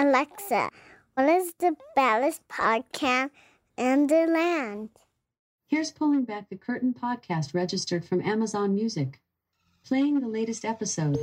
Alexa, what is the baddest podcast in the land? Here's Pulling Back the Curtain podcast registered from Amazon Music. Playing the latest episode.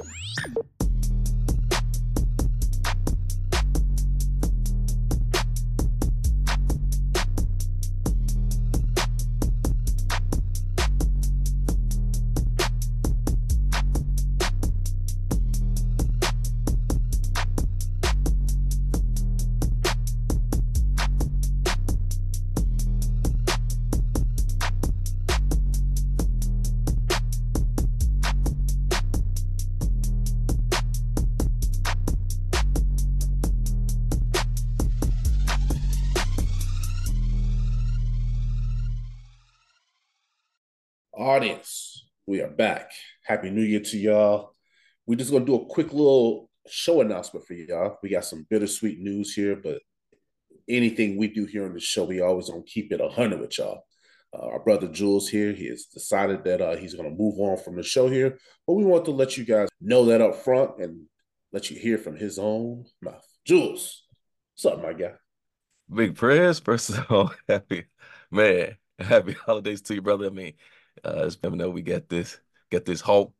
Audience, we are back. Happy New Year to y'all. We're just gonna do a quick little show announcement for y'all. We got some bittersweet news here, but anything we do here on the show, we always gonna keep it hundred with y'all. Uh, our brother Jules here, he has decided that uh, he's gonna move on from the show here, but we want to let you guys know that up front and let you hear from his own mouth. Jules, what's up, my guy? Big prayers, first of all, happy man, happy holidays to you, brother. I mean, uh, it's been know we get this get this hope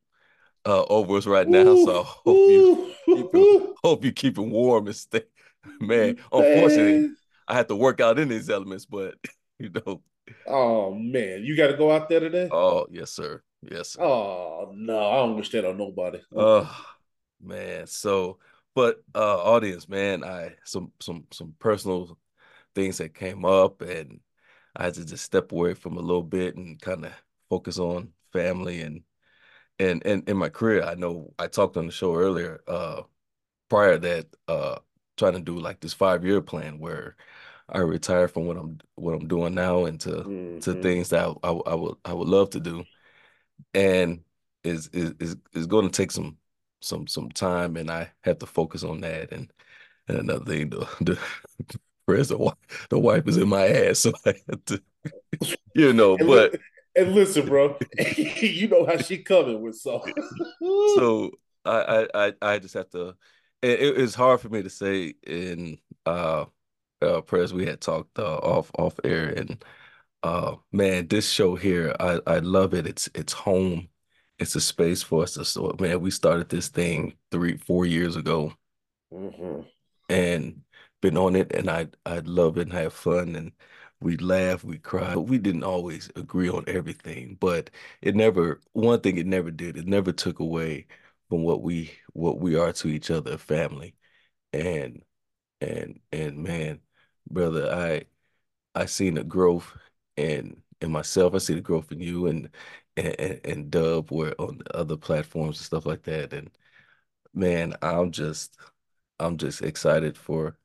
uh, over us right now. Ooh, so hope you keep it, hope you keep it warm and stay. Man, unfortunately, Man. I had to work out in these elements, but you know, Oh man, you got to go out there today. oh yes, sir, yes, sir. Oh no, I don't wish that on nobody. Oh man. So, but uh audience, man, I some some some personal things that came up and I had to just step away from a little bit and kind of focus on family and and and in my career. I know I talked on the show earlier, uh prior that uh trying to do like this five year plan where I retire from what I'm what I'm doing now into to Mhm. things that I, I, I would I would love to do and is is is, is going to take some some some time and I have to focus on that and and another thing the the the wife the wife is in my ass so I have to you know but and listen, bro, you know how she coming with so. so I I I, just have to it, it- it's hard for me to say in uh uh prayers we had talked uh, off off air. And uh man this show here I I love it. It's it's home. It's a space for us to so man we started this thing three four years ago. Mhm. and been on it and I I love it and have fun. And we laugh, we cry, but we didn't always agree on everything. But it never one thing it never did, it never took away from what we what we are to each other, family. And and and man, brother, I I seen the growth in in myself. I see the growth in you and and and, and Dub where on other platforms and stuff like that. And man, I'm just I'm just excited for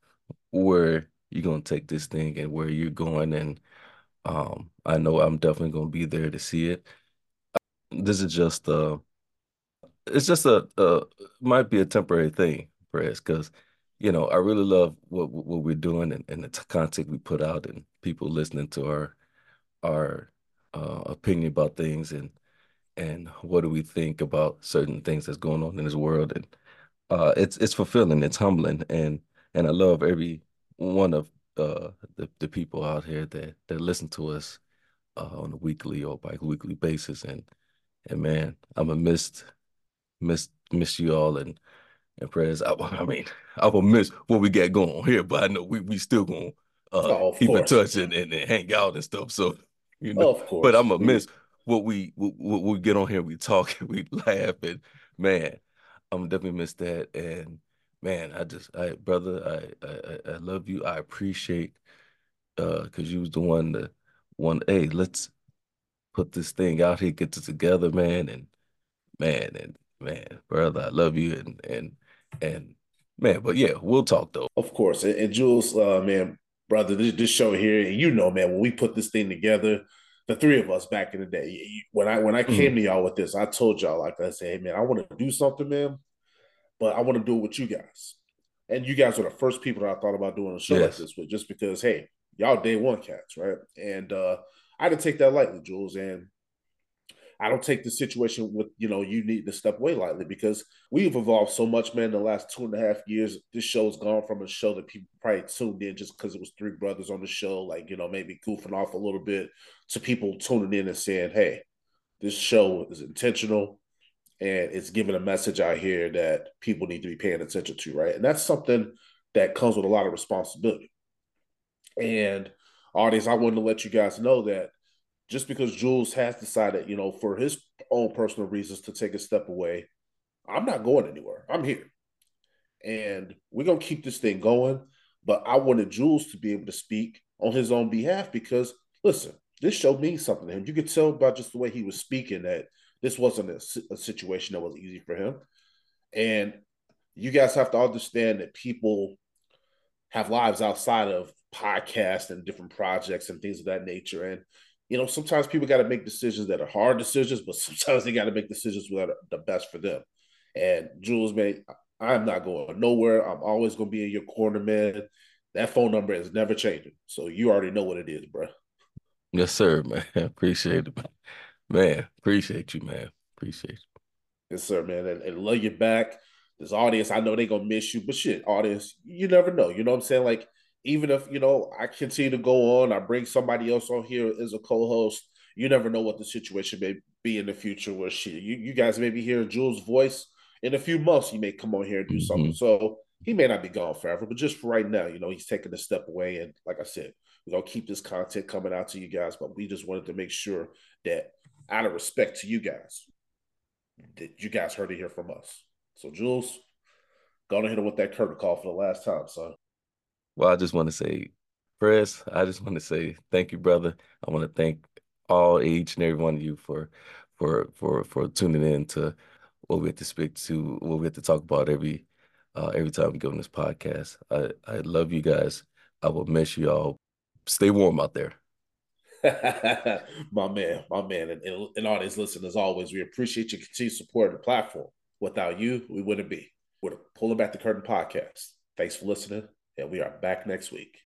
where you're gonna take this thing and where you're going. And um, I know I'm definitely gonna be there to see it. This is just uh it's just a uh might be a temporary thing, Perez, because you know I really love what what we're doing and, and the content we put out and people listening to our our uh, opinion about things and and what do we think about certain things that's going on in this world and uh it's it's fulfilling it's humbling and and I love every one of uh the, the people out here that that listen to us uh, on a weekly or bi-weekly basis. And and man I'm a miss miss miss you all and and prayers. I, I mean I will miss what we got going on here but I know we we still gonna uh Oh, keep in touch and, and, and hang out and stuff. So you know Of course. but I'm gonna miss what we what we get on here, we talk and we laugh. And man, I'm definitely miss that. And man, I just I brother, I I, I love you. I appreciate uh because you was the one the one, hey, let's put this thing out here, get it together, man. And man, and man, brother, I love you and and and man, but yeah, we'll talk though. Of course. And, and Jules, uh, man, brother, this, this show here, and you know, man, when we put this thing together, the three of us back in the day, when I when I Mm-hmm. came to y'all with this, I told y'all, like I said, hey man, I want to do something, man, but I want to do it with you guys. And you guys are the first people that I thought about doing a show like this with, just because, hey, y'all day one cats, right? And uh I didn't take that lightly, Jules. And I don't take the situation with you know you need to step away lightly because we've evolved so much, man. In the last two and a half years, this show's gone from a show that people probably tuned in just because it was three brothers on the show, like you know maybe goofing off a little bit, to people tuning in and saying, "Hey, this show is intentional." And it's giving a message out here that people need to be paying attention to, right? And that's something that comes with a lot of responsibility. And audience, I wanted to let you guys know that just because Jules has decided, you know, for his own personal reasons to take a step away, I'm not going anywhere. I'm here. And we're going to keep this thing going. But I wanted Jules to be able to speak on his own behalf because, listen, this show means something to him. You could tell by just the way he was speaking that this wasn't a, a situation that was easy for him. And you guys have to understand that people have lives outside of podcasts and different projects and things of that nature. And you know, sometimes people got to make decisions that are hard decisions, but sometimes they got to make decisions that are the best for them. And Jules, man, I'm not going nowhere. I'm always going to be in your corner, man. That phone number is never changing. So you already know what it is, bro. Yes, sir, man. Appreciate it, man. Man, appreciate you, man. Appreciate you. Yes, sir, man. And, and love you back. This audience, I know they gonna miss you, but shit, audience, you never know. You know what I'm saying? Like even if you know I continue to go on, I bring somebody else on here as a co-host. You never know what the situation may be in the future. Where she, you, you guys may be hearing Jules' voice in a few months. He may come on here and do mm-hmm. something. So he may not be gone forever, but just for right now, you know, he's taking a step away. And like I said, we're gonna keep this content coming out to you guys. But we just wanted to make sure that, out of respect to you guys, that you guys heard it here from us. So Jules, go ahead with that curtain call for the last time, son. Well, I just want to say, Press, I just want to say thank you, brother. I want to thank all each and every one of you for for for for tuning in to what we have to speak to, what we have to talk about every uh, every time we go on this podcast. I I love you guys. I will miss you all. Stay warm out there. my man, my man, and, and, all these listeners, always, we appreciate your continued support of the platform. Without you, we wouldn't be. We're pulling back the curtain podcast. Thanks for listening and we are back next week.